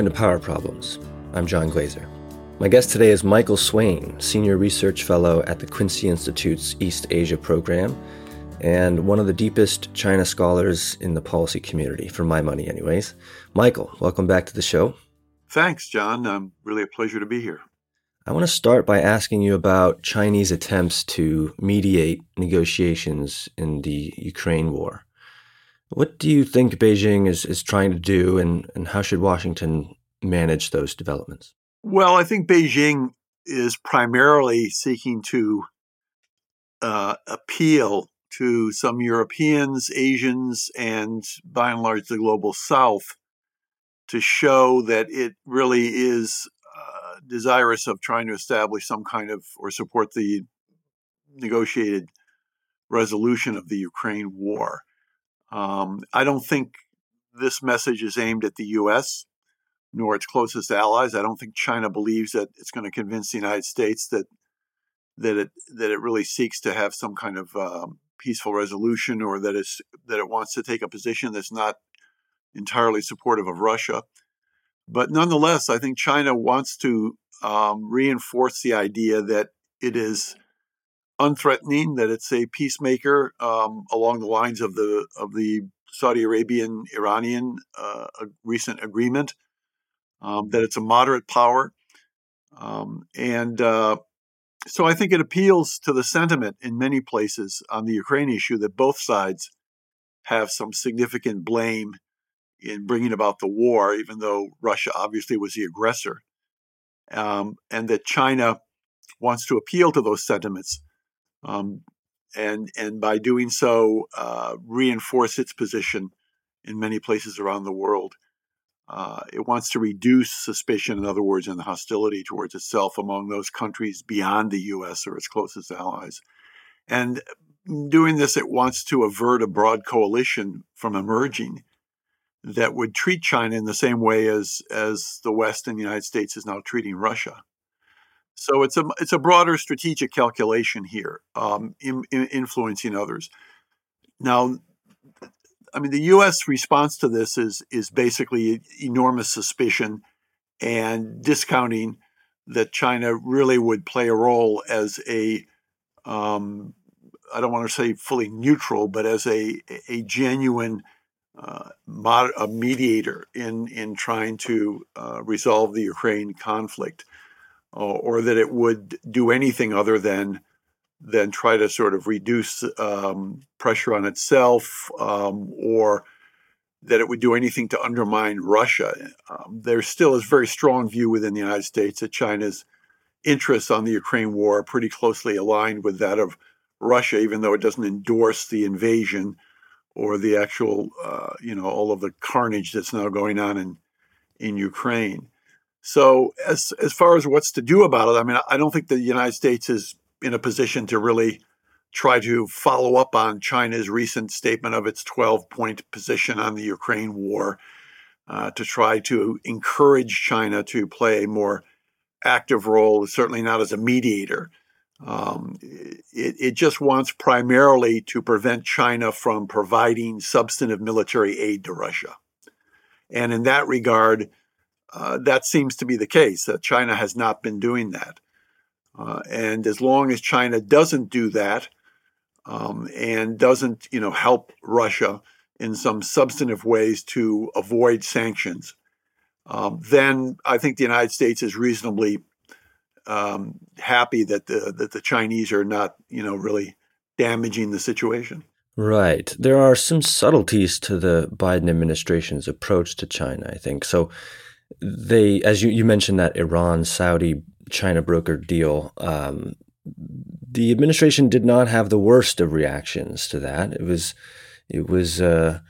Welcome to Power Problems. I'm John Glaser. My guest today is Michael Swaine, Senior Research Fellow at the Quincy Institute's East Asia program, and one of the deepest China scholars in the policy community, for my money, anyways. Michael, welcome back to the show. Thanks, John. Um, really a pleasure to be here. I want to start by asking you about Chinese attempts to mediate negotiations in the Ukraine war. What do you think Beijing is, is trying to do, and, and how should Washington manage those developments? Well, I think Beijing is primarily seeking to uh, appeal to some Europeans, Asians, and by and large the global South to show that it really is uh, desirous of trying to establish some kind of or support the negotiated resolution of the Ukraine war. Um, I don't think this message is aimed at the U.S. nor its closest allies. I don't think China believes that it's going to convince the United States that that it that it really seeks to have some kind of um, peaceful resolution, or that it's that it wants to take a position that's not entirely supportive of Russia. But nonetheless, I think China wants to um, reinforce the idea that it is unthreatening, that it's a peacemaker um, along the lines of the of the Saudi Arabian Iranian uh, recent agreement, um, that it's a moderate power, um, and uh, so I think it appeals to the sentiment in many places on the Ukraine issue that both sides have some significant blame in bringing about the war, even though Russia obviously was the aggressor, um, and that China wants to appeal to those sentiments um, and and by doing so, uh, reinforce its position in many places around the world. Uh, it wants to reduce suspicion, in other words, and the hostility towards itself among those countries beyond the U.S. or its closest allies. And doing this, it wants to avert a broad coalition from emerging that would treat China in the same way as as the West and the United States is now treating Russia. So it's a it's a broader strategic calculation here, um, in, in influencing others. Now, I mean, the U.S. response to this is is basically enormous suspicion and discounting that China really would play a role as a um, I don't want to say fully neutral, but as a a genuine uh, mod, a mediator in in trying to uh, resolve the Ukraine conflict or that it would do anything other than than try to sort of reduce um, pressure on itself, um, or that it would do anything to undermine Russia. Um, there still is very strong view within the United States that China's interests on the Ukraine war are pretty closely aligned with that of Russia, even though it doesn't endorse the invasion or the actual, uh, you know, all of the carnage that's now going on in in Ukraine. So as as far as what's to do about it, I mean, I don't think the United States is in a position to really try to follow up on China's recent statement of its 12 point position on the Ukraine war, uh, to try to encourage China to play a more active role, certainly not as a mediator. Um, it, it just wants primarily to prevent China from providing substantive military aid to Russia. And in that regard, uh, that seems to be the case. That China has not been doing that, uh, and as long as China doesn't do that um, and doesn't, you know, help Russia in some substantive ways to avoid sanctions, um, then I think the United States is reasonably um, happy that the that the Chinese are not, you know, really damaging the situation. Right. There are some subtleties to the Biden administration's approach to China, I think. So they, as you, you mentioned, that Iran Saudi China broker deal, um, the administration did not have the worst of reactions to that. It was, it was uh,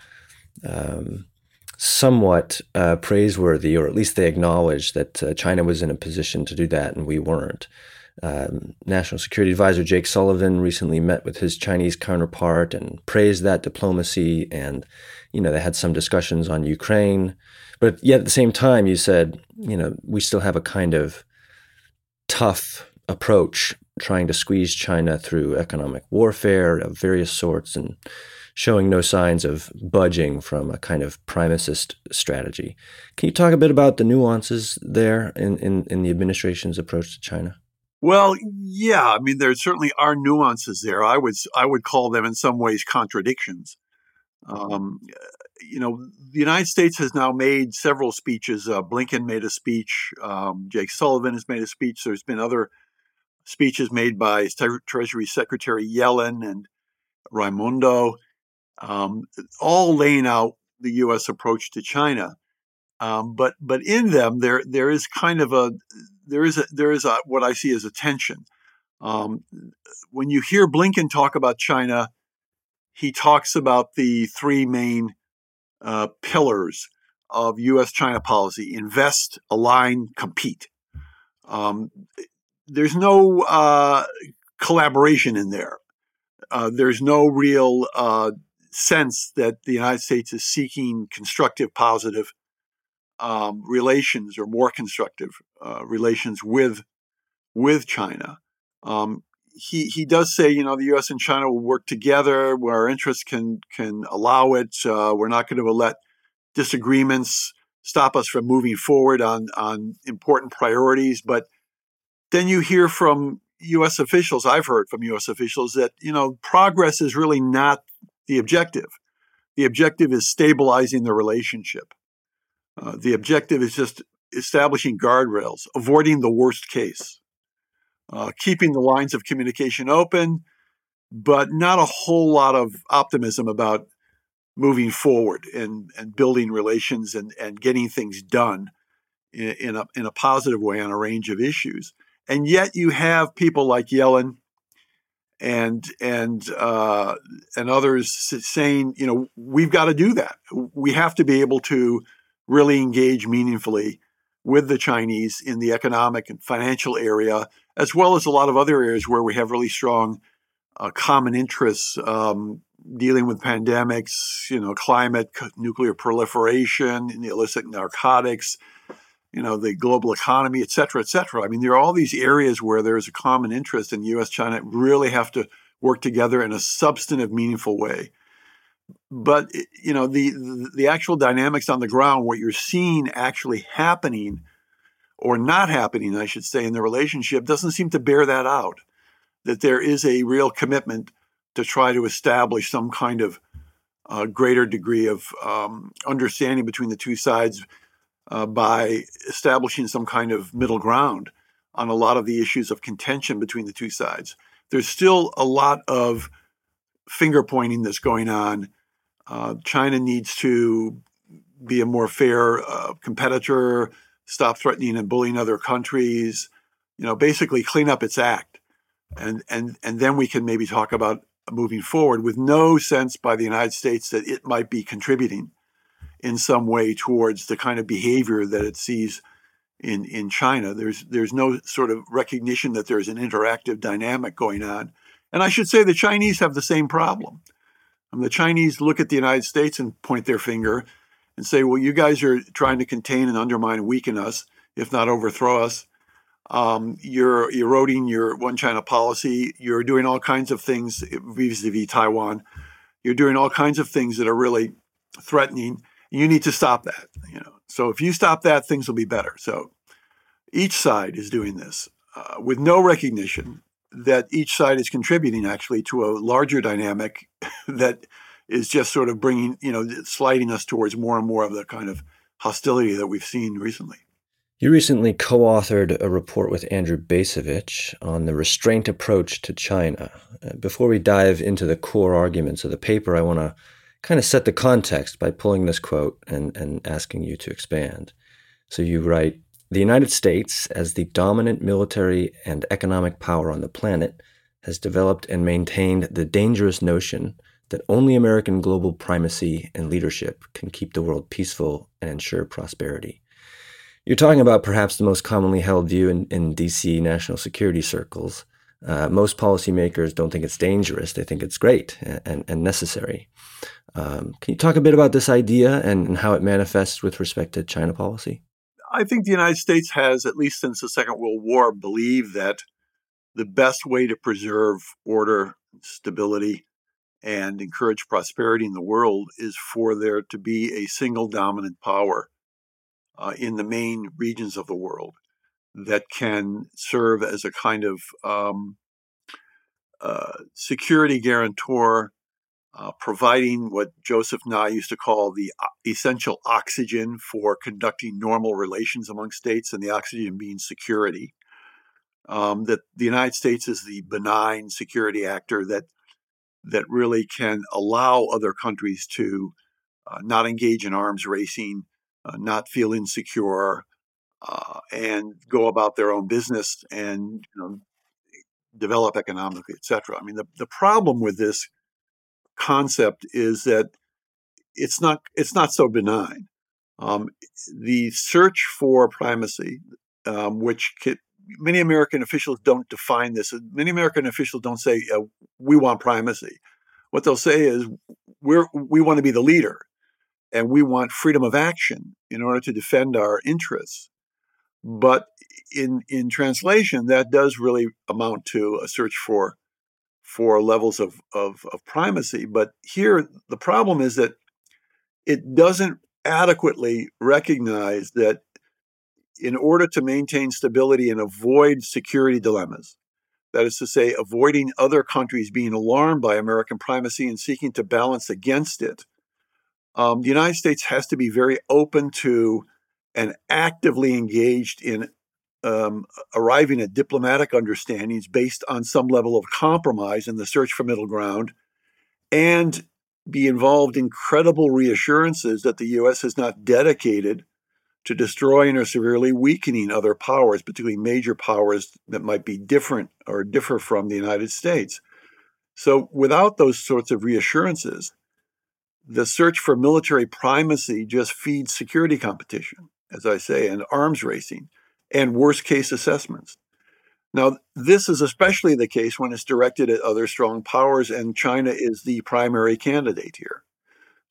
um, somewhat uh, praiseworthy, or at least they acknowledged that uh, China was in a position to do that and we weren't. Um, National Security Advisor Jake Sullivan recently met with his Chinese counterpart and praised that diplomacy. And, you know, they had some discussions on Ukraine. But yet at the same time, you said, you know, we still have a kind of tough approach trying to squeeze China through economic warfare of various sorts and showing no signs of budging from a kind of primacist strategy. Can you talk a bit about the nuances there in, in, in the administration's approach to China? Well, yeah, I mean there certainly are nuances there. I would I would call them in some ways contradictions. Um, you know, the United States has now made several speeches. Uh, Blinken made a speech. Um, Jake Sullivan has made a speech. There's been other speeches made by Treasury Secretary Yellen and Raimondo, um, all laying out the U.S. approach to China. Um, but but in them there there is kind of a there is a there is a what I see as a tension. Um, when you hear Blinken talk about China, he talks about the three main uh, pillars of U.S. China policy: invest, align, compete. Um, there's no uh, collaboration in there. Uh, there's no real uh, sense that the United States is seeking constructive, positive um, relations or more constructive uh, relations with with China. Um, he he does say, you know, the U.S. and China will work together where our interests can can allow it. Uh, we're not going to let disagreements stop us from moving forward on on important priorities. But then you hear from U.S. officials, I've heard from U.S. officials that, you know, progress is really not the objective. The objective is stabilizing the relationship. Uh, the objective is just establishing guardrails, avoiding the worst case, uh, keeping the lines of communication open, but not a whole lot of optimism about moving forward and, and building relations and, and getting things done in, in, a, in a positive way on a range of issues. And yet you have people like Yellen and and uh, and others saying, you know, we've got to do that. We have to be able to really engage meaningfully with the Chinese in the economic and financial area, as well as a lot of other areas where we have really strong uh, common interests, um, dealing with pandemics, you know, climate, nuclear proliferation, illicit narcotics, you know, the global economy, et cetera, et cetera. I mean, there are all these areas where there's a common interest, and U.S. China really have to work together in a substantive, meaningful way. But you know, the the actual dynamics on the ground, what you're seeing actually happening, or not happening, I should say, in the relationship, doesn't seem to bear that out. That there is a real commitment to try to establish some kind of uh, greater degree of um, understanding between the two sides uh, by establishing some kind of middle ground on a lot of the issues of contention between the two sides. There's still a lot of finger pointing that's going on. Uh, China needs to be a more fair uh, competitor, stop threatening and bullying other countries, you know, basically clean up its act. And, and, and then we can maybe talk about moving forward with no sense by the United States that it might be contributing in some way towards the kind of behavior that it sees in in China. There's there's no sort of recognition that there's an interactive dynamic going on. And I should say the Chinese have the same problem. Um, the Chinese look at the United States and point their finger and say, "Well, you guys are trying to contain and undermine and weaken us, if not overthrow us. Um, you're eroding your one China policy. You're doing all kinds of things vis-a-vis Taiwan. You're doing all kinds of things that are really threatening." You need to stop that. You know, so if you stop that, things will be better. So each side is doing this uh, with no recognition that each side is contributing actually to a larger dynamic that is just sort of bringing, you know, sliding us towards more and more of the kind of hostility that we've seen recently. You recently co authored a report with Andrew Bacevich on the restraint approach to China. Uh, before we dive into the core arguments of the paper, I want to kind of set the context by pulling this quote and, and asking you to expand. So you write The United States, as the dominant military and economic power on the planet, has developed and maintained the dangerous notion that only American global primacy and leadership can keep the world peaceful and ensure prosperity. You're talking about perhaps the most commonly held view in, in DC national security circles. Uh, most policymakers don't think it's dangerous, they think it's great and, and necessary. Um, can you talk a bit about this idea and, and how it manifests with respect to China policy? I think the United States has, at least since the Second World War, believed that the best way to preserve order, stability, and encourage prosperity in the world is for there to be a single dominant power uh, in the main regions of the world that can serve as a kind of um, uh, security guarantor, uh, providing what Joseph Nye used to call the uh, essential oxygen for conducting normal relations among states, and the oxygen being security. Um, that the United States is the benign security actor that that really can allow other countries to uh, not engage in arms racing, uh, not feel insecure, uh, and go about their own business and you know, develop economically, etc. I mean, the, the problem with this concept is that it's not it's not so benign. Um, the search for primacy, um, which many American officials don't define this. Many American officials don't say uh, we want primacy. What they'll say is we're we want to be the leader, and we want freedom of action in order to defend our interests. But in in translation, that does really amount to a search for for levels of, of, of primacy. But here, the problem is that it doesn't adequately recognize that in order to maintain stability and avoid security dilemmas, that is to say, avoiding other countries being alarmed by American primacy and seeking to balance against it, um, the United States has to be very open to and actively engaged in um, arriving at diplomatic understandings based on some level of compromise in the search for middle ground, and be involved in credible reassurances that the U.S. is not dedicated to destroying or severely weakening other powers, particularly major powers that might be different or differ from the United States. So, without those sorts of reassurances, the search for military primacy just feeds security competition, as I say, and arms racing and worst case assessments. Now, this is especially the case when it's directed at other strong powers, and China is the primary candidate here.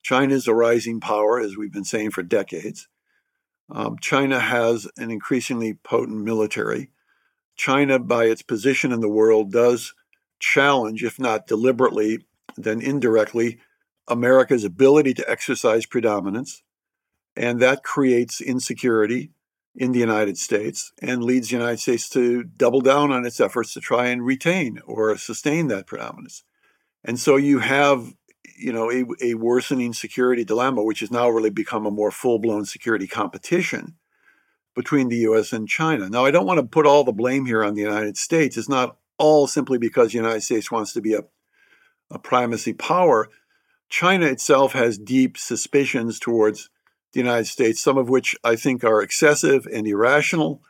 China is a rising power, as we've been saying for decades. Um, China has an increasingly potent military. China, by its position in the world, does challenge, if not deliberately, then indirectly, America's ability to exercise predominance. And that creates insecurity in the United States and leads the United States to double down on its efforts to try and retain or sustain that predominance. And so you have you know, a, a worsening security dilemma, which has now really become a more full blown security competition between the U.S. and China. Now, I don't want to put all the blame here on the United States. It's not all simply because the United States wants to be a, a primacy power. China itself has deep suspicions towards the United States, some of which I think are excessive and irrational.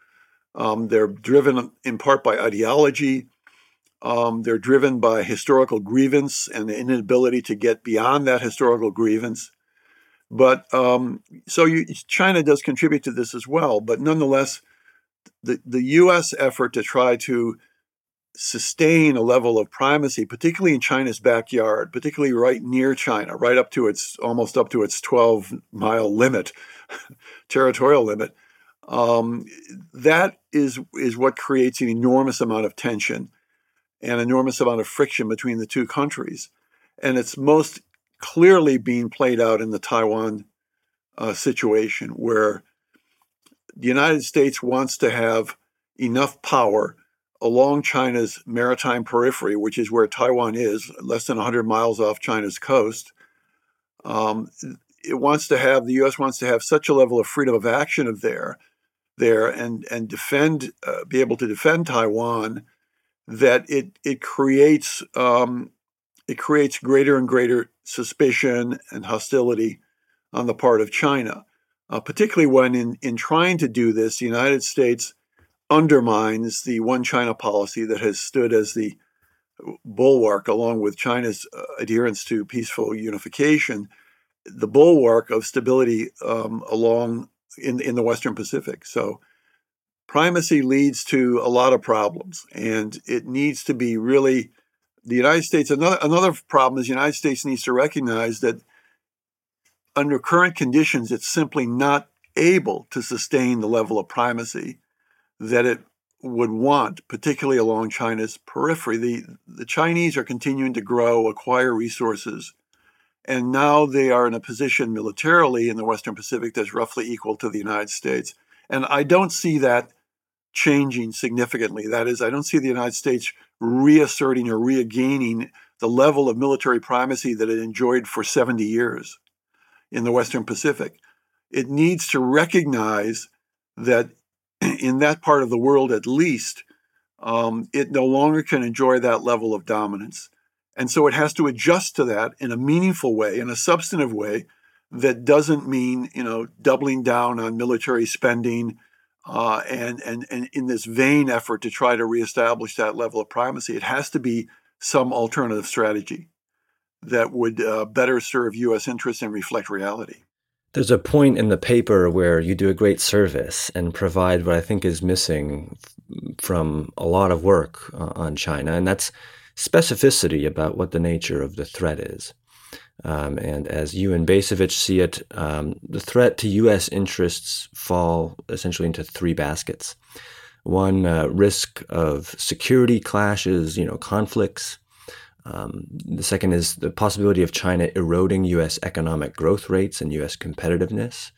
Um, they're driven in part by ideology. Um, they're driven by historical grievance and the inability to get beyond that historical grievance. But um, so you, China does contribute to this as well. But nonetheless, the, the U.S. effort to try to sustain a level of primacy, particularly in China's backyard, particularly right near China, right up to its almost up to its 12 mile limit, territorial limit, um, that is is what creates an enormous amount of tension an enormous amount of friction between the two countries. And it's most clearly being played out in the Taiwan uh, situation, where the United States wants to have enough power along China's maritime periphery, which is where Taiwan is, less than 100 miles off China's coast. Um, it wants to have the U.S. wants to have such a level of freedom of action of there, there, and and defend, uh, be able to defend Taiwan that it it creates um, it creates greater and greater suspicion and hostility on the part of China, uh, particularly when in in trying to do this, the United States undermines the one China policy that has stood as the bulwark, along with China's uh, adherence to peaceful unification, the bulwark of stability um, along in in the Western Pacific. So primacy leads to a lot of problems, and it needs to be really the United States. Another another problem is the United States needs to recognize that under current conditions, it's simply not able to sustain the level of primacy that it would want, particularly along China's periphery. The, the Chinese are continuing to grow, acquire resources, and now they are in a position militarily in the Western Pacific that's roughly equal to the United States. And I don't see that changing significantly. That is, I don't see the United States reasserting or regaining the level of military primacy that it enjoyed for 70 years in the Western Pacific. It needs to recognize that in that part of the world, at least, um, it no longer can enjoy that level of dominance. And so it has to adjust to that in a meaningful way, in a substantive way that doesn't mean, you know, doubling down on military spending uh, and, and, and in this vain effort to try to reestablish that level of primacy. It has to be some alternative strategy that would uh, better serve U.S. interests and reflect reality. There's a point in the paper where you do a great service and provide what I think is missing from a lot of work uh, on China, and that's specificity about what the nature of the threat is. Um, and as you and Bacevich see it, um, the threat to U.S. interests fall essentially into three baskets. One, uh, risk of security clashes, you know, conflicts. Um, the second is the possibility of China eroding U.S. economic growth rates and U.S. competitiveness.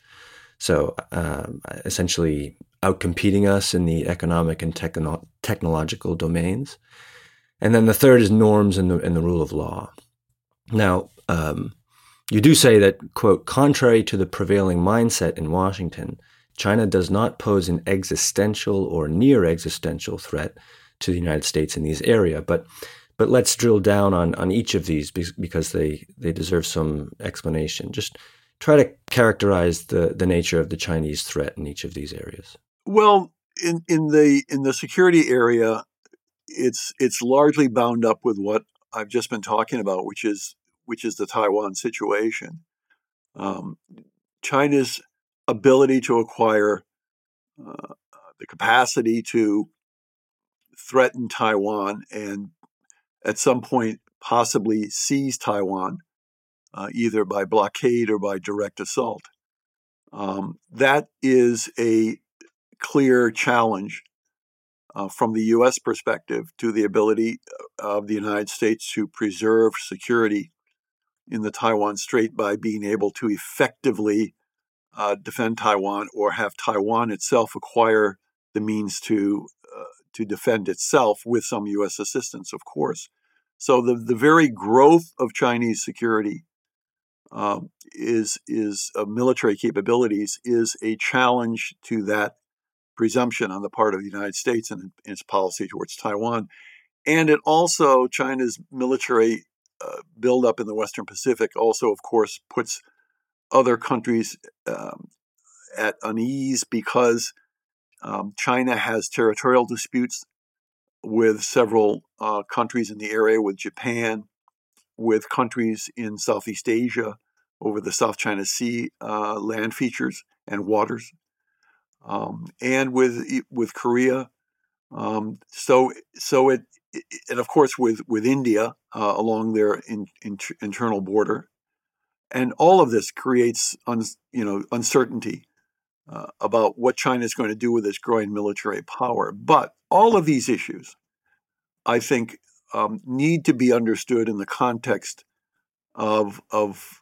So um, essentially outcompeting us in the economic and techno- technological domains. And then the third is norms and the, and the rule of law. Now, um, you do say that, quote, contrary to the prevailing mindset in Washington, China does not pose an existential or near existential threat to the United States in these areas. But but let's drill down on, on each of these because they, they deserve some explanation. Just try to characterize the, the nature of the Chinese threat in each of these areas. Well, in, in the in the security area, it's it's largely bound up with what I've just been talking about, which is which is the Taiwan situation. Um, China's ability to acquire uh, the capacity to threaten Taiwan and at some point possibly seize Taiwan, uh, either by blockade or by direct assault. Um, that is a clear challenge uh, from the U.S. perspective to the ability uh, of the United States to preserve security in the Taiwan Strait by being able to effectively uh, defend Taiwan or have Taiwan itself acquire the means to uh, to defend itself with some U.S. assistance, of course. So the the very growth of Chinese security um, is is military capabilities is a challenge to that presumption on the part of the United States and its policy towards Taiwan. And it also, China's military buildup in the Western Pacific also, of course, puts other countries um, at unease because um, China has territorial disputes with several uh, countries in the area, with Japan, with countries in Southeast Asia over the South China Sea uh, land features and waters um, and with with Korea. Um, so so it, and of course with with India uh, along their in, in, internal border, and all of this creates un, you know uncertainty uh, about what China is going to do with its growing military power. But all of these issues, I think, um, need to be understood in the context of of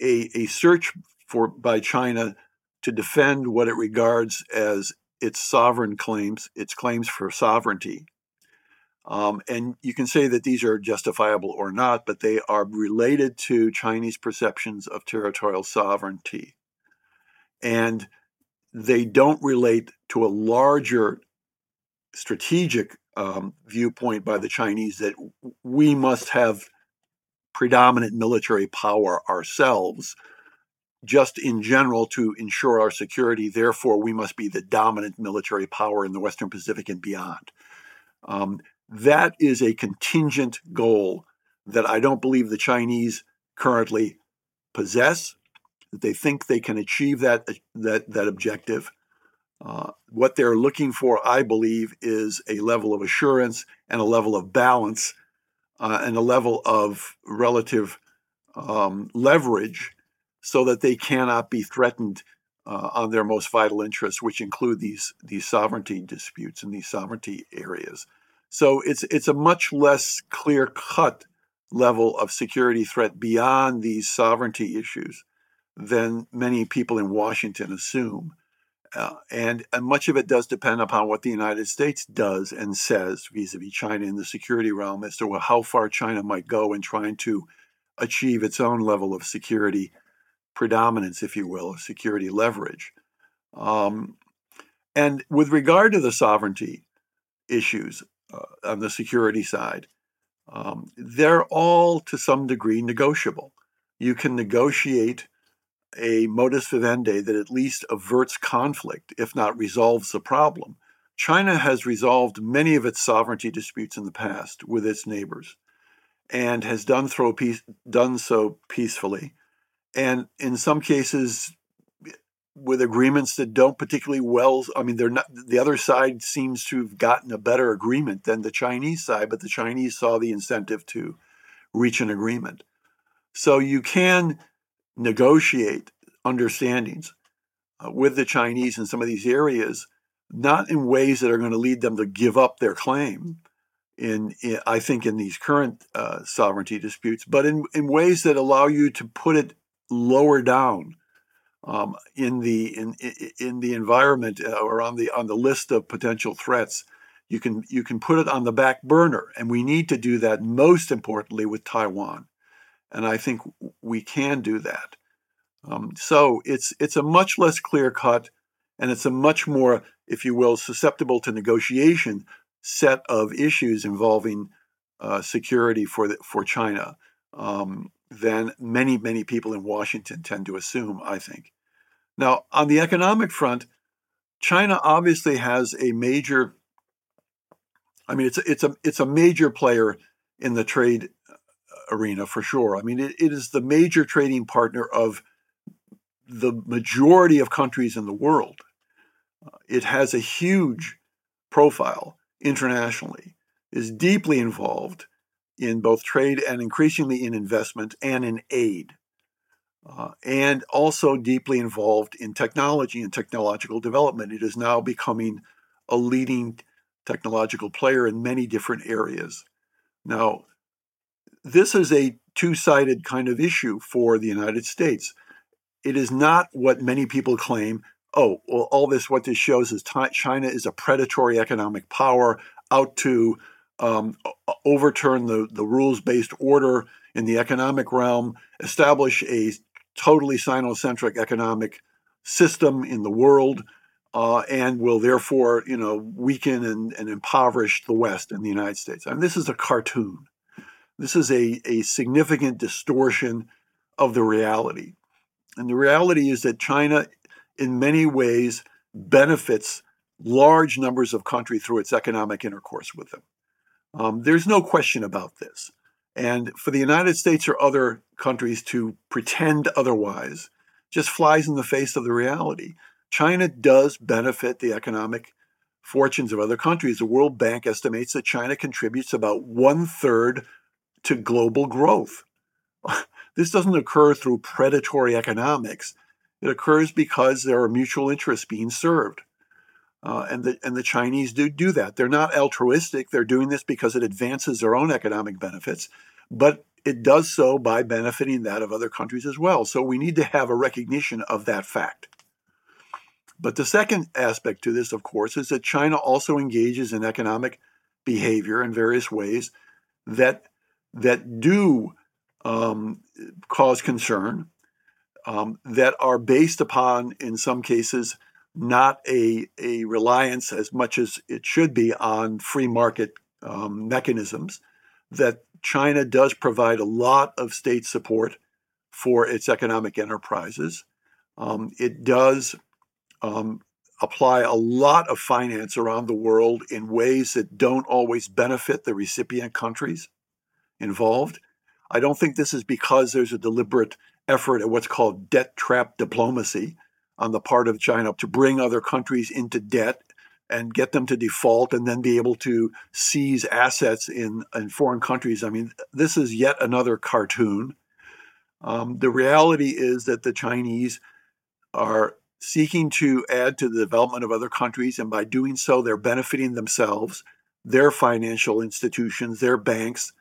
a, a search for by China to defend what it regards as its sovereign claims, its claims for sovereignty. Um, and you can say that these are justifiable or not, but they are related to Chinese perceptions of territorial sovereignty. And they don't relate to a larger strategic um, viewpoint by the Chinese that we must have predominant military power ourselves just in general to ensure our security. Therefore, we must be the dominant military power in the Western Pacific and beyond. Um, that is a contingent goal that I don't believe the Chinese currently possess. That they think they can achieve that that that objective. Uh, what they're looking for, I believe, is a level of assurance and a level of balance uh, and a level of relative um, leverage so that they cannot be threatened uh, on their most vital interests, which include these these sovereignty disputes and these sovereignty areas. So it's it's a much less clear cut level of security threat beyond these sovereignty issues than many people in Washington assume. Uh, and, and much of it does depend upon what the United States does and says vis a vis China in the security realm as to how far China might go in trying to achieve its own level of security predominance, if you will, of security leverage. Um, and with regard to the sovereignty issues on the security side, um, they're all to some degree negotiable. You can negotiate a modus vivendi that at least averts conflict, if not resolves the problem. China has resolved many of its sovereignty disputes in the past with its neighbors and has done, peace, done so peacefully. And in some cases, with agreements that don't particularly well i mean they're not the other side seems to have gotten a better agreement than the chinese side but the chinese saw the incentive to reach an agreement. So you can negotiate understandings uh, with the chinese in some of these areas not in ways that are going to lead them to give up their claim in, in i think in these current uh, sovereignty disputes but in, in ways that allow you to put it lower down um, in the in in the environment uh, or on the on the list of potential threats, you can you can put it on the back burner, and we need to do that most importantly with Taiwan, and I think we can do that. Um, so it's it's a much less clear cut, and it's a much more, if you will, susceptible to negotiation set of issues involving uh, security for the, for China. Um, than many many people in Washington tend to assume. I think. Now, on the economic front, China obviously has a major I mean it's a, it's a it's a major player in the trade uh, arena for sure. I mean it, it is the major trading partner of the majority of countries in the world. Uh, it has a huge profile internationally, is deeply involved in both trade and increasingly in investment and in aid uh, and also deeply involved in technology and technological development. It is now becoming a leading technological player in many different areas. Now, this is a two sided kind of issue for the United States. It is not what many people claim. Oh, well, all this, what this shows is China is a predatory economic power out to um, overturn the, the rules based order in the economic realm, establish a totally Sinocentric economic system in the world, uh, and will therefore, you know, weaken and, and impoverish the West and the United States. I mean, this is a cartoon. This is a, a significant distortion of the reality. And the reality is that China, in many ways, benefits large numbers of countries through its economic intercourse with them. Um, there's no question about this. And for the United States or other countries to pretend otherwise just flies in the face of the reality. China does benefit the economic fortunes of other countries. The World Bank estimates that China contributes about one third to global growth. This doesn't occur through predatory economics. It occurs because there are mutual interests being served. Uh, and the and the Chinese do do that. They're not altruistic. They're doing this because it advances their own economic benefits but it does so by benefiting that of other countries as well. So we need to have a recognition of that fact. But the second aspect to this, of course, is that China also engages in economic behavior in various ways that that do um, cause concern, um, that are based upon, in some cases, not a, a reliance as much as it should be on free market um, mechanisms, that China does provide a lot of state support for its economic enterprises. Um, it does um, apply a lot of finance around the world in ways that don't always benefit the recipient countries involved. I don't think this is because there's a deliberate effort at what's called debt trap diplomacy on the part of China to bring other countries into debt and get them to default and then be able to seize assets in, in foreign countries. I mean, this is yet another cartoon. Um, the reality is that the Chinese are seeking to add to the development of other countries, and by doing so, they're benefiting themselves, their financial institutions, their banks,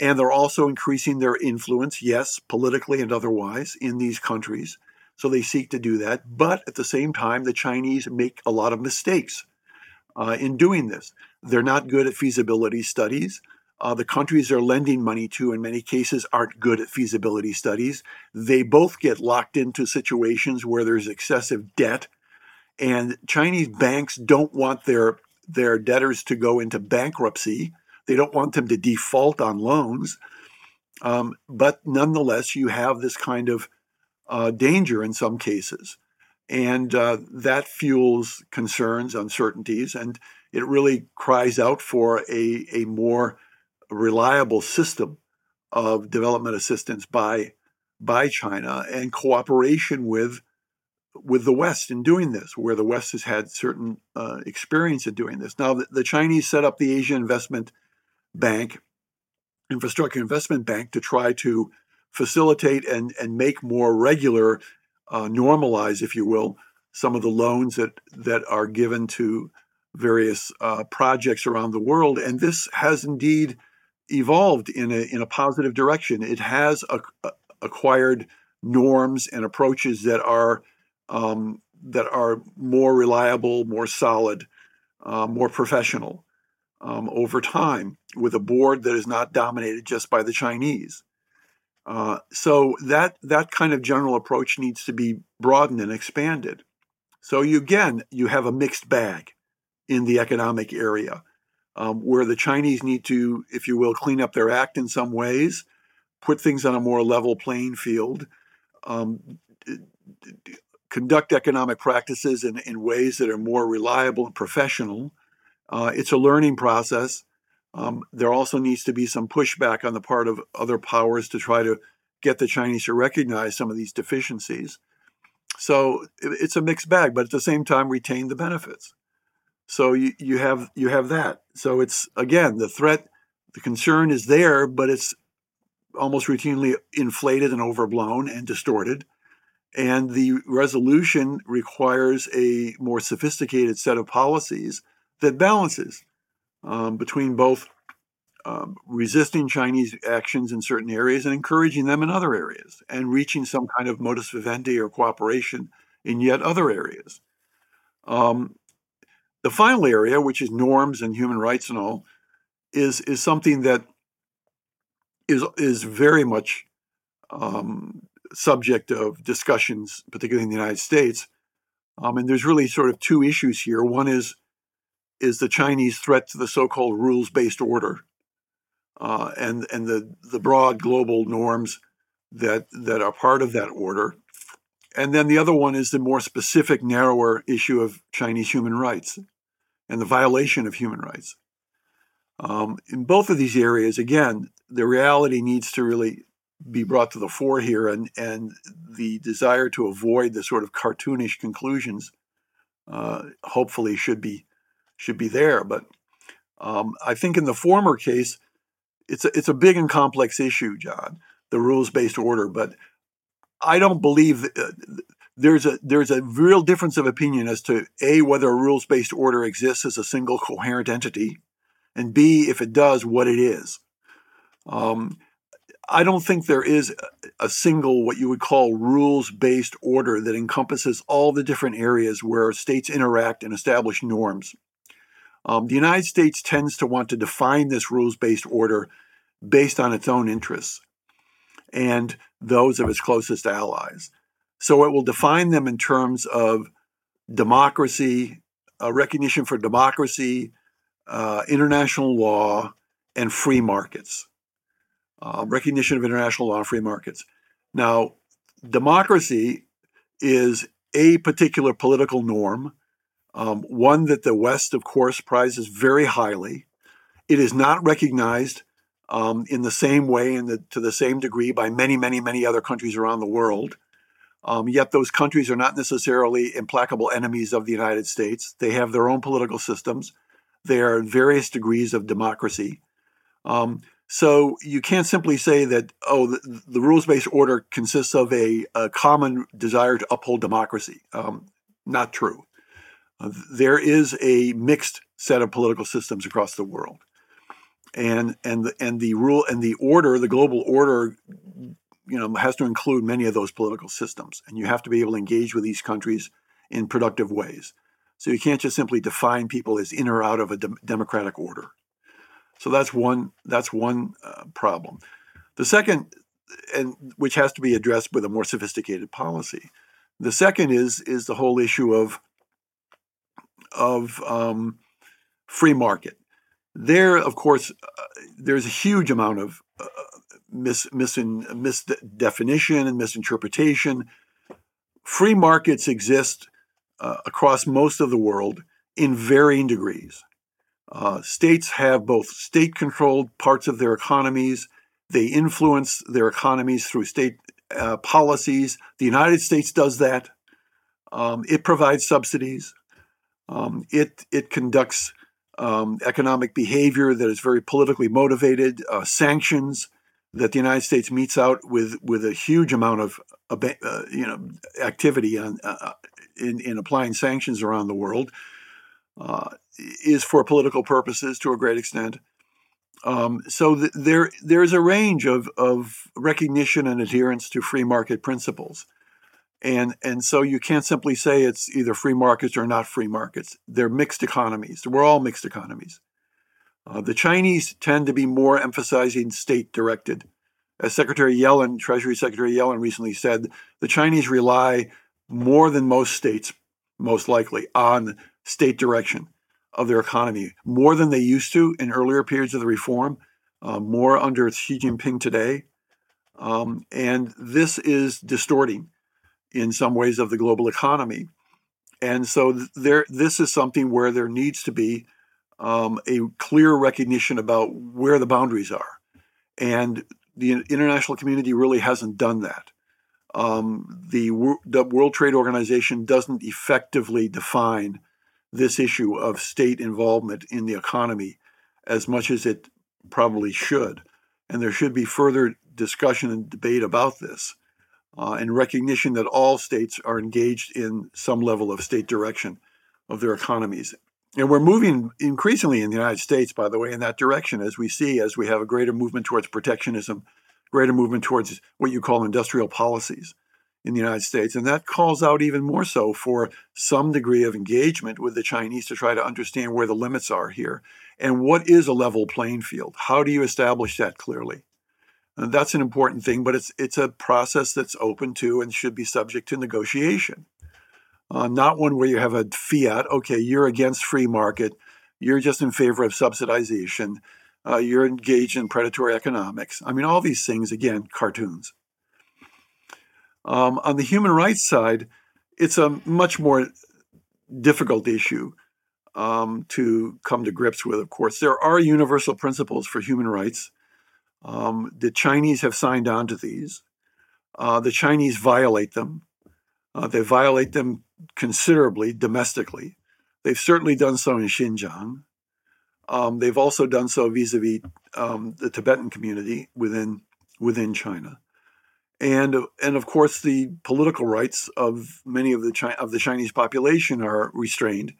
and they're also increasing their influence, yes, politically and otherwise, in these countries. So they seek to do that. But at the same time, the Chinese make a lot of mistakes uh, in doing this. They're not good at feasibility studies. Uh, the countries they're lending money to, in many cases, aren't good at feasibility studies. They both get locked into situations where there's excessive debt, and Chinese banks don't want their their debtors to go into bankruptcy. They don't want them to default on loans. Um, but nonetheless, you have this kind of uh, danger in some cases. And uh, that fuels concerns, uncertainties, and it really cries out for a, a more reliable system of development assistance by, by China and cooperation with, with the West in doing this, where the West has had certain uh, experience in doing this. Now, the, the Chinese set up the Asian Investment Bank, Infrastructure Investment Bank, to try to facilitate and, and make more regular, uh, normalize, if you will, some of the loans that, that are given to various uh, projects around the world. And this has indeed evolved in a, in a positive direction. It has a, a, acquired norms and approaches that are um, that are more reliable, more solid, uh, more professional um, over time, with a board that is not dominated just by the Chinese. Uh, so that that kind of general approach needs to be broadened and expanded. So you again you have a mixed bag in the economic area, um, where the Chinese need to, if you will, clean up their act in some ways, put things on a more level playing field, um, conduct economic practices in, in ways that are more reliable and professional. Uh, it's a learning process. Um, there also needs to be some pushback on the part of other powers to try to get the Chinese to recognize some of these deficiencies. So it's a mixed bag, but at the same time retain the benefits. So you, you have you have that. So it's again the threat, the concern is there, but it's almost routinely inflated and overblown and distorted. And the resolution requires a more sophisticated set of policies that balances um, between both um, resisting Chinese actions in certain areas and encouraging them in other areas, and reaching some kind of modus vivendi or cooperation in yet other areas. Um, the final area, which is norms and human rights and all, is is something that is is very much um, subject of discussions, particularly in the United States. Um, and there's really sort of two issues here. One is is the Chinese threat to the so-called rules-based order, uh, and and the the broad global norms that that are part of that order. And then the other one is the more specific, narrower issue of Chinese human rights and the violation of human rights. Um, in both of these areas, again, the reality needs to really be brought to the fore here, and and the desire to avoid the sort of cartoonish conclusions, uh, hopefully, should be should be there. But um, I think in the former case, it's a, it's a big and complex issue, John, the rules based order. But I don't believe uh, there's a there's a real difference of opinion as to a whether a rules based order exists as a single coherent entity, and b if it does, what it is. Um, I don't think there is a single what you would call rules based order that encompasses all the different areas where states interact and establish norms. Um, the United States tends to want to define this rules based order based on its own interests and those of its closest allies. So it will define them in terms of democracy, uh, recognition for democracy, uh, international law, and free markets. Uh, recognition of international law and free markets. Now, democracy is a particular political norm um, one that the West, of course, prizes very highly. It is not recognized um, in the same way and to the same degree by many, many, many other countries around the world. Um, yet those countries are not necessarily implacable enemies of the United States. They have their own political systems. They are various degrees of democracy. Um, So you can't simply say that, oh, the, the rules based order consists of a, a, common desire to uphold democracy. Um, not true. There is a mixed set of political systems across the world. And, and, the, and the rule and the order, the global order, you know, has to include many of those political systems. And you have to be able to engage with these countries in productive ways. So you can't just simply define people as in or out of a de- democratic order. So that's one that's one uh, problem. The second, and which has to be addressed with a more sophisticated policy. The second is is the whole issue of of um, free market. There, of course, uh, there's a huge amount of uh, mis, mis, misdefinition and misinterpretation. Free markets exist uh, across most of the world in varying degrees. Uh, states have both state controlled parts of their economies, they influence their economies through state uh, policies. The United States does that. Um, it provides subsidies. Um, it, it conducts um, economic behavior that is very politically motivated, uh, sanctions that the United States metes out with, with a huge amount of uh, you know activity on, uh, in, in applying sanctions around the world. Uh, is for political purposes to a great extent. Um, so th- there there is a range of, of recognition and adherence to free market principles, and and so you can't simply say it's either free markets or not free markets. They're mixed economies. We're all mixed economies. Uh, the Chinese tend to be more emphasizing state directed. As Secretary Yellen, Treasury Secretary Yellen recently said, the Chinese rely more than most states, most likely, on state direction of their economy more than they used to in earlier periods of the reform, uh, more under Xi Jinping today. Um, and this is distorting in some ways of the global economy. And so there, this is something where there needs to be um, a clear recognition about where the boundaries are. And the international community really hasn't done that. Um, the, the World Trade Organization doesn't effectively define this issue of state involvement in the economy as much as it probably should. And there should be further discussion and debate about this uh, and recognition that all states are engaged in some level of state direction of their economies. And we're moving increasingly in the United States, by the way, in that direction as we see, as we have a greater movement towards protectionism, greater movement towards what you call industrial policies in the United States. And that calls out even more so for some degree of engagement with the Chinese to try to understand where the limits are here and what is a level playing field. How do you establish that clearly? That's an important thing, but it's it's a process that's open to and should be subject to negotiation. Uh, not one where you have a fiat. Okay, you're against free market. You're just in favor of subsidization. Uh, you're engaged in predatory economics. I mean, all these things again, cartoons. Um, on the human rights side, it's a much more difficult issue um, to come to grips with, of course. There are universal principles for human rights. Um, the Chinese have signed on to these. Uh, the Chinese violate them. Uh, they violate them considerably domestically. They've certainly done so in Xinjiang. Um, they've also done so vis-a-vis um, the Tibetan community within within China and and of course the political rights of many of the Chi- of the Chinese population are restrained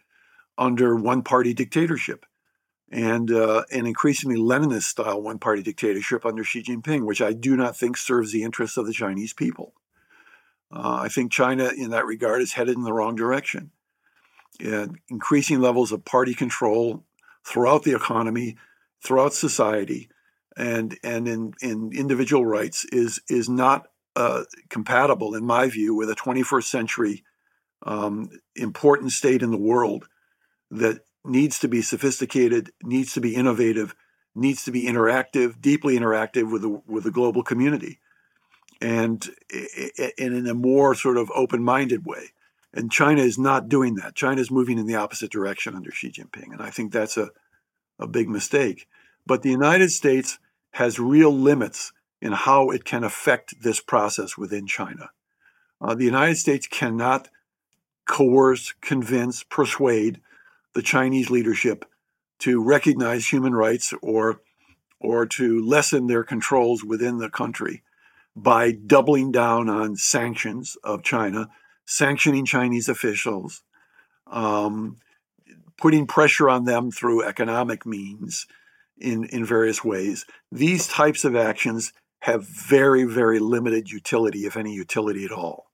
under one party dictatorship and uh, an increasingly Leninist style one party dictatorship under Xi Jinping, which I do not think serves the interests of the Chinese people. Uh, I think China, in that regard, is headed in the wrong direction. And increasing levels of party control throughout the economy, throughout society, and and in, in individual rights is is not uh, compatible, in my view, with a 21st century um, important state in the world that needs to be sophisticated, needs to be innovative, needs to be interactive, deeply interactive with the with the global community, and, and in a more sort of open-minded way. And China is not doing that. China is moving in the opposite direction under Xi Jinping, and I think that's a a big mistake. But the United States has real limits in how it can affect this process within China. Uh, the United States cannot coerce, convince, persuade the Chinese leadership to recognize human rights or or to lessen their controls within the country by doubling down on sanctions of China, sanctioning Chinese officials, um, putting pressure on them through economic means in, in various ways. These types of actions have very, very limited utility, if any utility at all.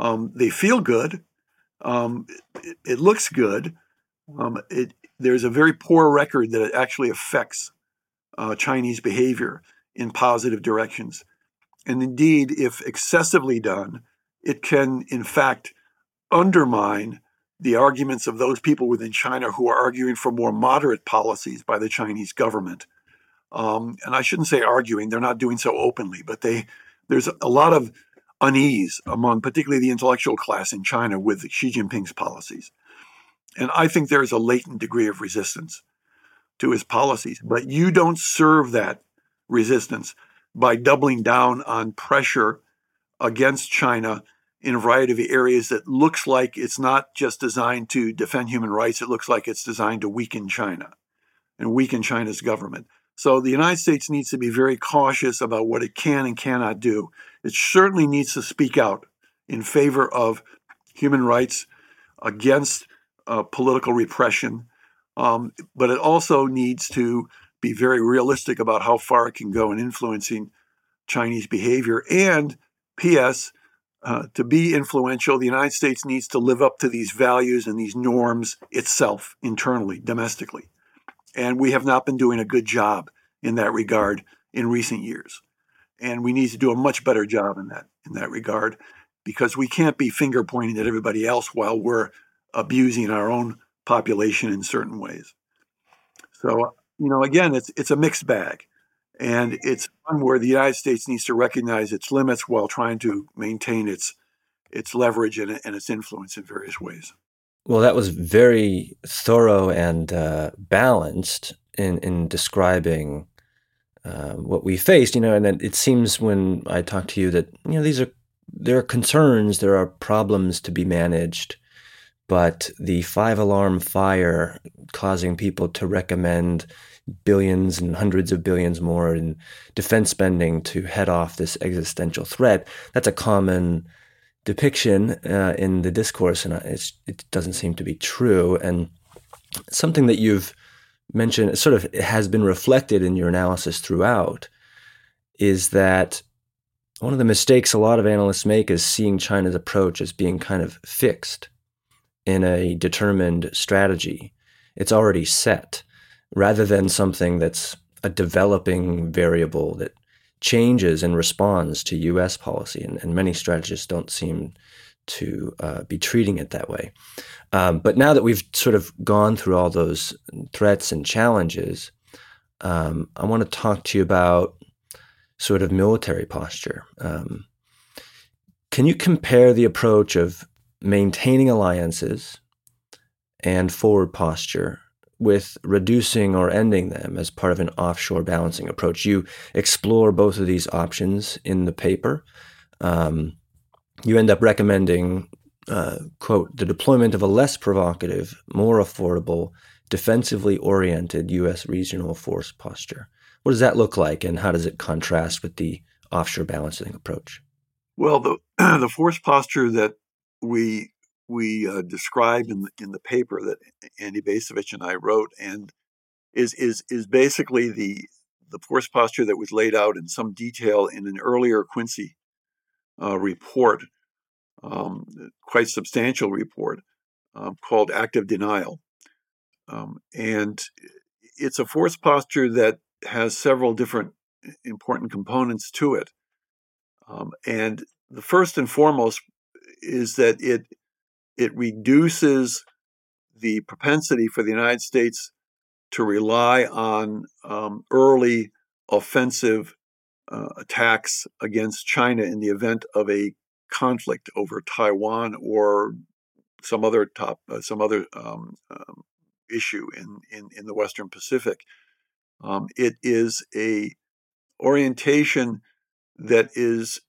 Um, they feel good. Um, it, it, looks good. Um, it, there's a very poor record that it actually affects uh, Chinese behavior in positive directions. And indeed, if excessively done, it can, in fact, undermine the arguments of those people within China who are arguing for more moderate policies by the Chinese government. Um, and I shouldn't say arguing; they're not doing so openly, but they there's a lot of unease among particularly the intellectual class in China with Xi Jinping's policies. And I think there's a latent degree of resistance to his policies. But you don't serve that resistance by doubling down on pressure against China in a variety of areas that looks like it's not just designed to defend human rights, it looks like it's designed to weaken China and weaken China's government. So the United States needs to be very cautious about what it can and cannot do. It certainly needs to speak out in favor of human rights, against uh, political repression, um, but it also needs to be very realistic about how far it can go in influencing Chinese behavior. And P.S. Uh, to be influential, the United States needs to live up to these values and these norms itself, internally, domestically. And we have not been doing a good job in that regard in recent years. And we need to do a much better job in that in that regard because we can't be finger pointing at everybody else while we're abusing our own population in certain ways. So, you know, again, it's it's a mixed bag. And it's one where the United States needs to recognize its limits while trying to maintain its its leverage and, and its influence in various ways. Well, that was very thorough and uh, balanced in in describing uh, what we faced. You know, and it seems when I talk to you that you know these are there are concerns, there are problems to be managed, but the five alarm fire causing people to recommend billions and hundreds of billions more in defense spending to head off this existential threat. That's a common depiction uh, in the discourse, and it doesn't seem to be true. And something that you've mentioned, sort of has been reflected in your analysis throughout, is that one of the mistakes a lot of analysts make is seeing China's approach as being kind of fixed in a determined strategy. It's already set rather than something that's a developing variable that changes and responds to US policy. And, and many strategists don't seem to uh, be treating it that way. Um, but now that we've sort of gone through all those threats and challenges, um, I want to talk to you about sort of military posture. Um, can you compare the approach of maintaining alliances and forward posture with reducing or ending them as part of an offshore balancing approach. You explore both of these options in the paper. Um, you end up recommending, uh, quote, the deployment of a less provocative, more affordable, defensively oriented U.S. regional force posture. What does that look like, and how does it contrast with the offshore balancing approach? Well, the the force posture that we we uh, described in the, in the paper that Andy Bacevich and I wrote, and is is is basically the the force posture that was laid out in some detail in an earlier Quincy uh, report, um, quite substantial report um, called Active Denial, um, and it's a force posture that has several different important components to it, um, and the first and foremost is that it it reduces the propensity for the United States to rely on um, early offensive uh, attacks against China in the event of a conflict over Taiwan or some other top uh, some other um, um, issue in, in in the Western Pacific. Um, it is a orientation that is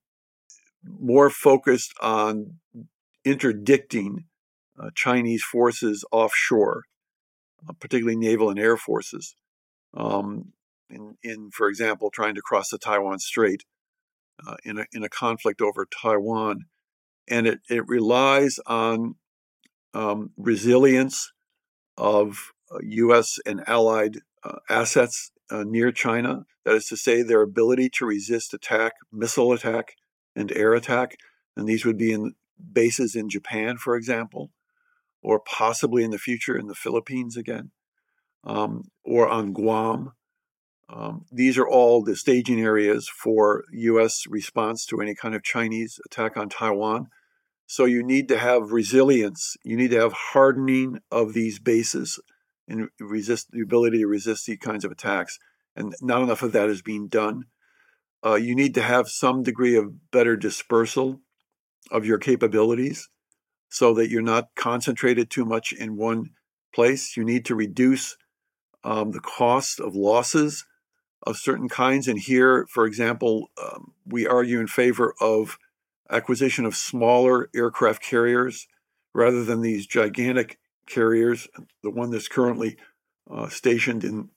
more focused on interdicting uh, Chinese forces offshore, uh, particularly naval and air forces, um, in, in for example, trying to cross the Taiwan Strait uh, in, a, in a conflict over Taiwan. And it, it relies on um, resilience of uh, U.S. and allied uh, assets uh, near China. That is to say, their ability to resist attack, missile attack, and air attack. And these would be in bases in Japan, for example, or possibly in the future in the Philippines again, um, or on Guam. Um, these are all the staging areas for U.S. response to any kind of Chinese attack on Taiwan. So you need to have resilience. You need to have hardening of these bases and resist the ability to resist these kinds of attacks. And not enough of that is being done. Uh, you need to have some degree of better dispersal of your capabilities so that you're not concentrated too much in one place. You need to reduce um, the cost of losses of certain kinds. And here, for example, um, we argue in favor of acquisition of smaller aircraft carriers rather than these gigantic carriers. The one that's currently uh, stationed in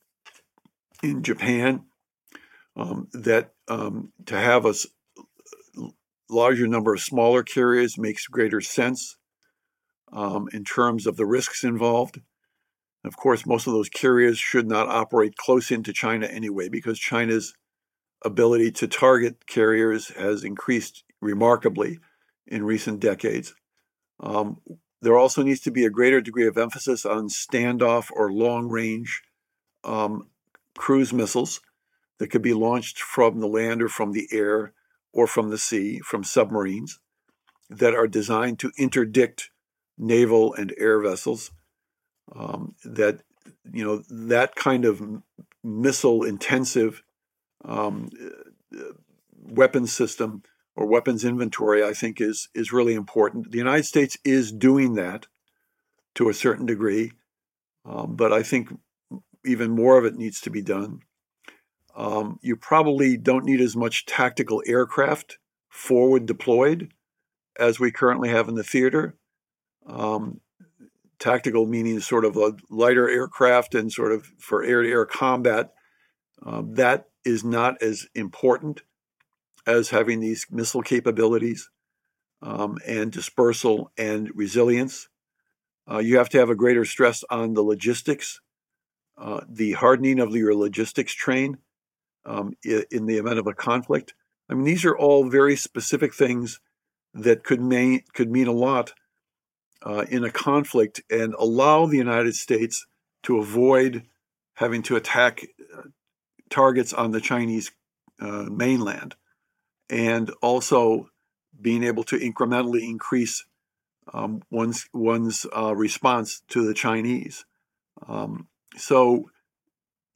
in Japan, um, that um, to have a larger number of smaller carriers makes greater sense um, in terms of the risks involved. Of course, most of those carriers should not operate close into China anyway, because China's ability to target carriers has increased remarkably in recent decades. Um, there also needs to be a greater degree of emphasis on standoff or long range um, cruise missiles that could be launched from the land or from the air or from the sea, from submarines that are designed to interdict naval and air vessels. Um, that you know that kind of missile intensive um, uh, weapons system or weapons inventory, I think is is really important. The United States is doing that to a certain degree, um, but I think even more of it needs to be done. Um, you probably don't need as much tactical aircraft forward deployed as we currently have in the theater. Um, tactical meaning sort of a lighter aircraft and sort of for air to air combat. Um, that is not as important as having these missile capabilities um, and dispersal and resilience. Uh, you have to have a greater stress on the logistics, uh, the hardening of your logistics train um, in the event of a conflict. I mean, these are all very specific things that could mean could mean a lot uh, in a conflict and allow the United States to avoid having to attack uh, targets on the Chinese uh, mainland and also being able to incrementally increase um, one's one's uh, response to the Chinese. Um, so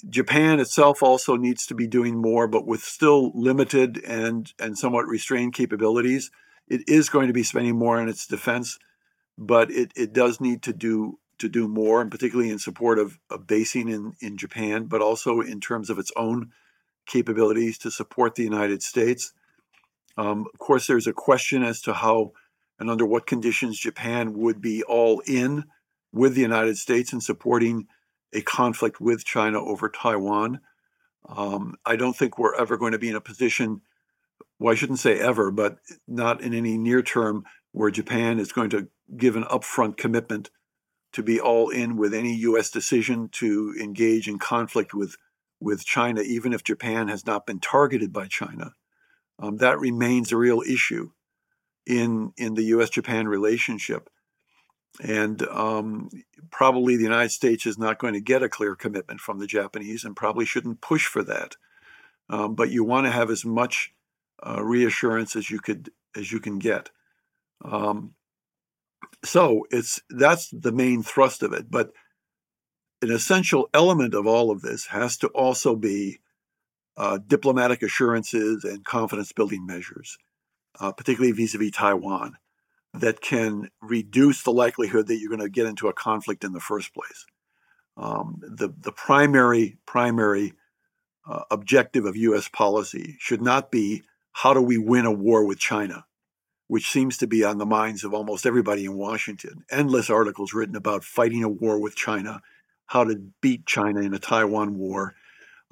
Japan itself also needs to be doing more, but with still limited and and somewhat restrained capabilities. It is going to be spending more on its defense, but it, it does need to do to do more, and particularly in support of, of basing in, in Japan, but also in terms of its own capabilities to support the United States. Um, of course, there's a question as to how and under what conditions Japan would be all in with the United States in supporting a conflict with China over Taiwan. Um, I don't think we're ever going to be in a position, well, I shouldn't say ever, but not in any near term, where Japan is going to give an upfront commitment to be all in with any U.S. decision to engage in conflict with, with China, even if Japan has not been targeted by China um, that remains a real issue in in the U.S.-Japan relationship, and um, probably the United States is not going to get a clear commitment from the Japanese, and probably shouldn't push for that. Um, but you want to have as much uh, reassurance as you could as you can get. Um, so it's that's the main thrust of it. But an essential element of all of this has to also be uh, diplomatic assurances and confidence building measures, uh, particularly vis a vis Taiwan, that can reduce the likelihood that you're going to get into a conflict in the first place. Um, the, the primary, primary uh, objective of U.S. policy should not be how do we win a war with China, which seems to be on the minds of almost everybody in Washington. Endless articles written about fighting a war with China, how to beat China in a Taiwan war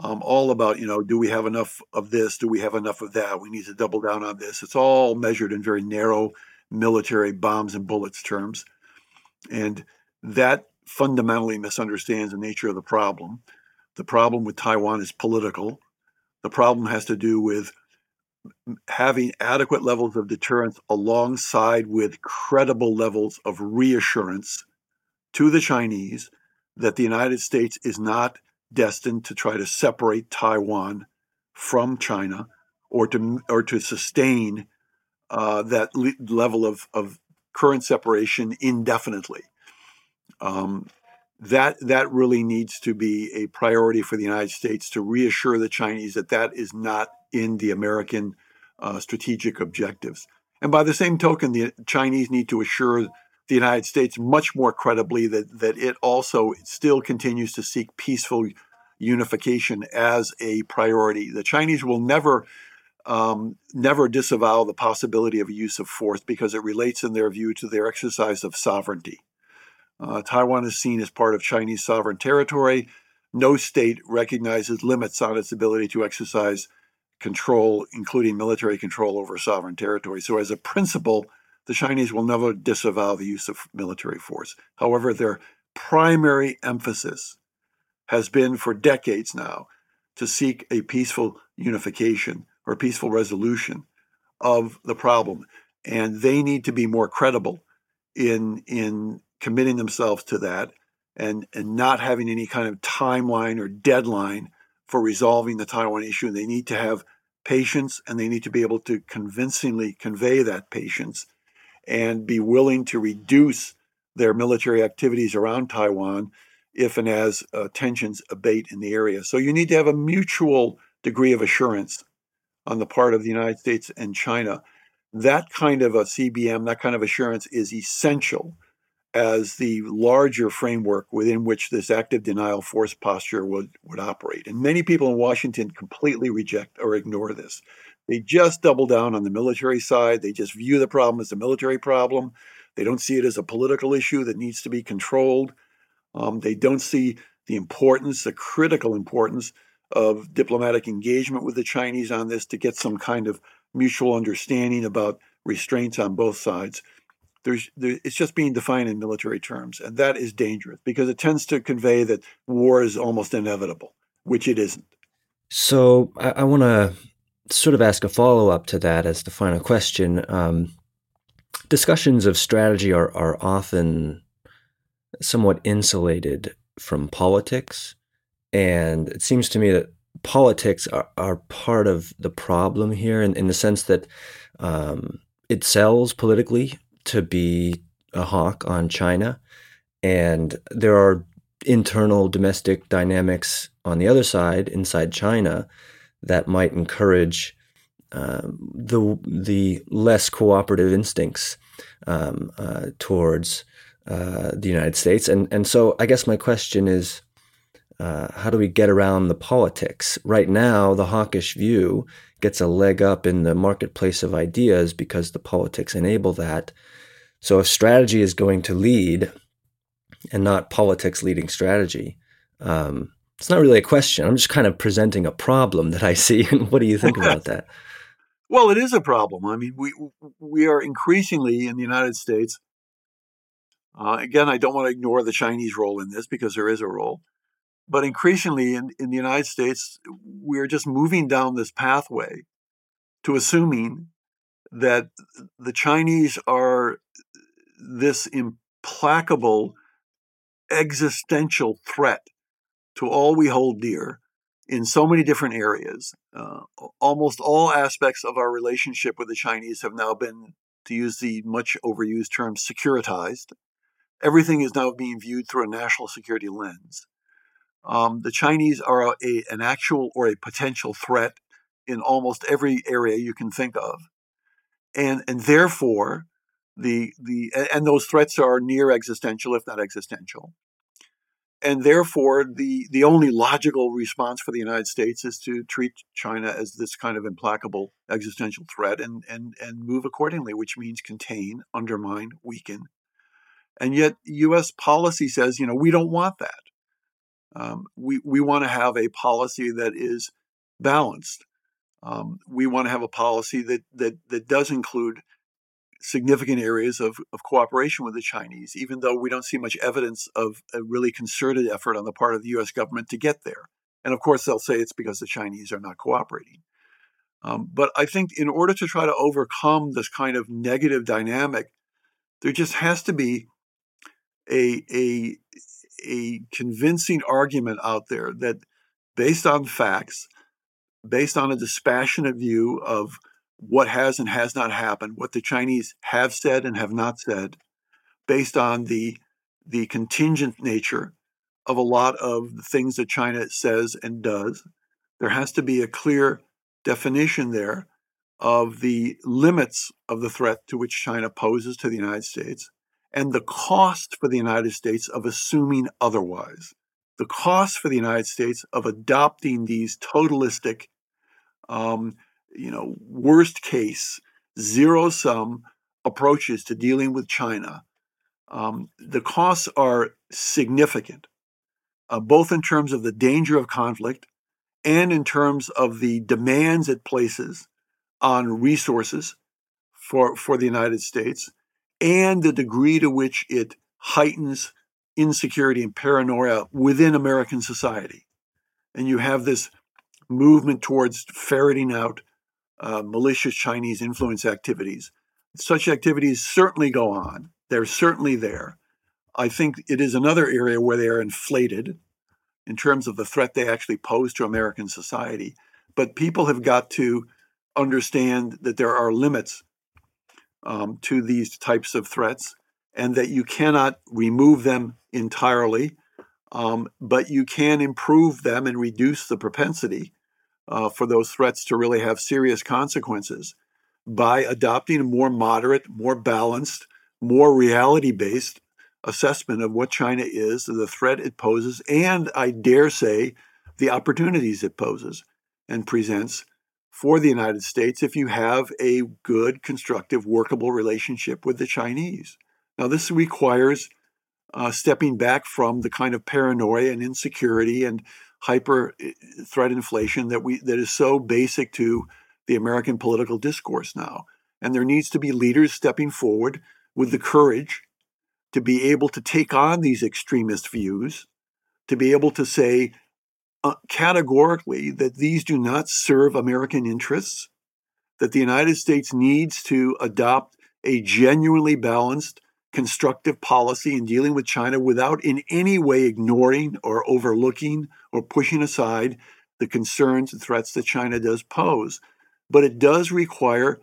um, all about, you know, do we have enough of this? Do we have enough of that? We need to double down on this. It's all measured in very narrow military bombs and bullets terms. And that fundamentally misunderstands the nature of the problem. The problem with Taiwan is political. The problem has to do with having adequate levels of deterrence alongside with credible levels of reassurance to the Chinese that the United States is not destined to try to separate Taiwan from China or to or to sustain uh, that le- level of, of current separation indefinitely. Um, that that really needs to be a priority for the United States to reassure the Chinese that that is not in the American uh, strategic objectives. And by the same token, the Chinese need to assure the United States much more credibly that that it also still continues to seek peaceful unification as a priority. The Chinese will never um, never disavow the possibility of use of force because it relates, in their view, to their exercise of sovereignty. Uh, Taiwan is seen as part of Chinese sovereign territory. No state recognizes limits on its ability to exercise control, including military control over sovereign territory. So, as a principle, the Chinese will never disavow the use of military force. However, their primary emphasis has been for decades now to seek a peaceful unification or peaceful resolution of the problem. And they need to be more credible in, in committing themselves to that and, and not having any kind of timeline or deadline for resolving the Taiwan issue. They need to have patience and they need to be able to convincingly convey that patience and be willing to reduce their military activities around Taiwan if and as uh, tensions abate in the area. So you need to have a mutual degree of assurance on the part of the United States and China. That kind of a CBM, that kind of assurance is essential as the larger framework within which this active denial force posture would, would operate. And many people in Washington completely reject or ignore this. They just double down on the military side. They just view the problem as a military problem. They don't see it as a political issue that needs to be controlled. Um, they don't see the importance, the critical importance of diplomatic engagement with the Chinese on this to get some kind of mutual understanding about restraints on both sides there's there, it's just being defined in military terms, and that is dangerous because it tends to convey that war is almost inevitable, which it isn't. So I, I want to sort of ask a follow up to that as the final question. Um, discussions of strategy are are often somewhat insulated from politics, and it seems to me that politics are, are part of the problem here in, in the sense that um, it sells politically to be a hawk on China. And there are internal domestic dynamics on the other side, inside China, that might encourage um, the the less cooperative instincts um, uh, towards uh, the United States. And and so I guess my question is, uh, how do we get around the politics? Right now, the hawkish view gets a leg up in the marketplace of ideas because the politics enable that. So if strategy is going to lead and not politics leading strategy, um, it's not really a question. I'm just kind of presenting a problem that I see. And what do you think about that? well, it is a problem. I mean, we we are increasingly in the United States. Uh, again, I don't want to ignore the Chinese role in this because there is a role. But increasingly in, in the United States, we're just moving down this pathway to assuming that the Chinese are this implacable existential threat to all we hold dear in so many different areas. Uh, almost all aspects of our relationship with the Chinese have now been, to use the much overused term, securitized. Everything is now being viewed through a national security lens. Um, the Chinese are a, a, an actual or a potential threat in almost every area you can think of. And, and therefore, the the and those threats are near existential, if not existential. And therefore, the the only logical response for the United States is to treat China as this kind of implacable existential threat and and and move accordingly, which means contain, undermine, weaken. And yet, U.S. policy says, you know, we don't want that. Um, we we want to have a policy that is balanced. Um, we want to have a policy that that that does include significant areas of, of cooperation with the Chinese, even though we don't see much evidence of a really concerted effort on the part of the U.S. government to get there. And of course, they'll say it's because the Chinese are not cooperating. Um, but I think in order to try to overcome this kind of negative dynamic, there just has to be a, a, a convincing argument out there that, based on facts, based on a dispassionate view of what has and has not happened, what the Chinese have said and have not said, based on the the contingent nature of a lot of the things that China says and does. There has to be a clear definition there of the limits of the threat to which China poses to the United States and the cost for the United States of assuming otherwise. The cost for the United States of adopting these totalistic, um, you know, worst case, zero sum approaches to dealing with China. Um, the costs are significant, uh, both in terms of the danger of conflict and in terms of the demands it places on resources for, for the United States and the degree to which it heightens insecurity and paranoia within American society. And you have this movement towards ferreting out uh, malicious Chinese influence activities. Such activities certainly go on, they're certainly there. I think it is another area where they are inflated in terms of the threat they actually pose to American society. But people have got to understand that there are limits um, to these types of threats and that you cannot remove them entirely, um, but you can improve them and reduce the propensity uh, for those threats to really have serious consequences by adopting a more moderate, more balanced, more reality based assessment of what China is, the threat it poses, and I dare say the opportunities it poses and presents for the United States if you have a good, constructive, workable relationship with the Chinese. Now, this requires uh, stepping back from the kind of paranoia and insecurity and hyper eh, threat inflation that we that is so basic to the American political discourse now. And there needs to be leaders stepping forward with the courage to be able to take on these extremist views, to be able to say uh, categorically that these do not serve American interests, that the United States needs to adopt a genuinely balanced, constructive policy in dealing with China without in any way ignoring or overlooking or pushing aside the concerns and threats that China does pose. But it does require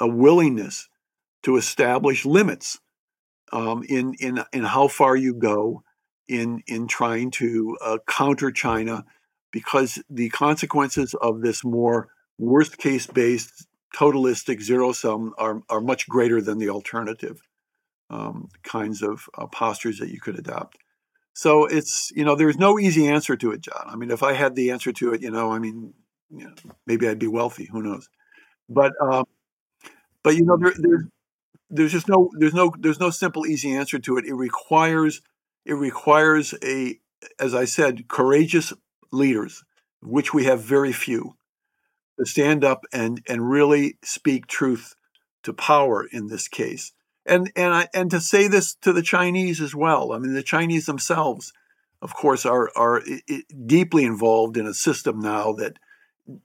a willingness to establish limits um, in in in how far you go in in trying to uh, counter China, because the consequences of this more worst case based totalistic zero sum are are much greater than the alternative um, kinds of uh, postures that you could adopt. So it's you know there's no easy answer to it, John. I mean, if I had the answer to it, you know, I mean, you know, maybe I'd be wealthy. Who knows? But um, but you know, there, there's there's just no there's no there's no simple easy answer to it. It requires it requires a as I said courageous leaders, which we have very few, to stand up and and really speak truth to power in this case. And and I, and to say this to the Chinese as well. I mean, the Chinese themselves, of course, are are deeply involved in a system now that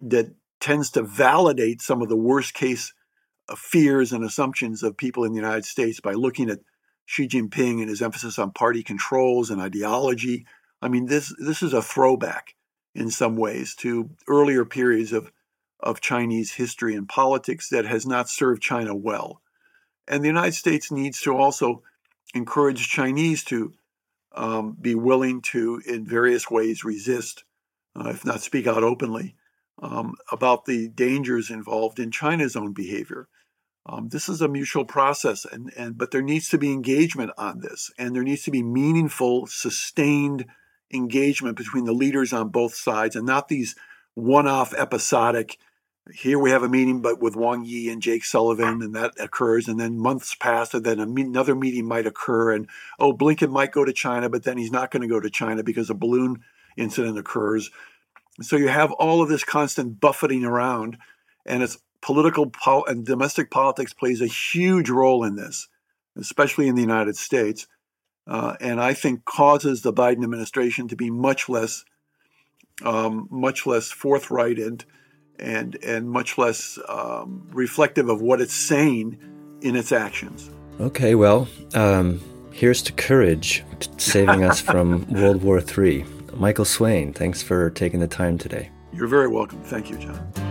that tends to validate some of the worst case uh, fears and assumptions of people in the United States by looking at Xi Jinping and his emphasis on party controls and ideology. I mean, this this is a throwback in some ways to earlier periods of of Chinese history and politics that has not served China well. And the United States needs to also encourage Chinese to um, be willing to, in various ways, resist, uh, if not speak out openly, um, about the dangers involved in China's own behavior. Um, this is a mutual process, and, and but there needs to be engagement on this, and there needs to be meaningful, sustained engagement between the leaders on both sides, and not these one-off, episodic, Here we have a meeting, but with Wang Yi and Jake Sullivan, and that occurs. And then months pass, and then another meeting might occur. And oh, Blinken might go to China, but then he's not going to go to China because a balloon incident occurs. So you have all of this constant buffeting around, and it's political pol- and domestic politics plays a huge role in this, especially in the United States. Uh, and I think causes the Biden administration to be much less, um, much less forthright and and and much less um, reflective of what it's saying in its actions. Okay, well, um, here's to courage, saving us from World War III. Michael Swaine, thanks for taking the time today. You're very welcome. Thank you, John.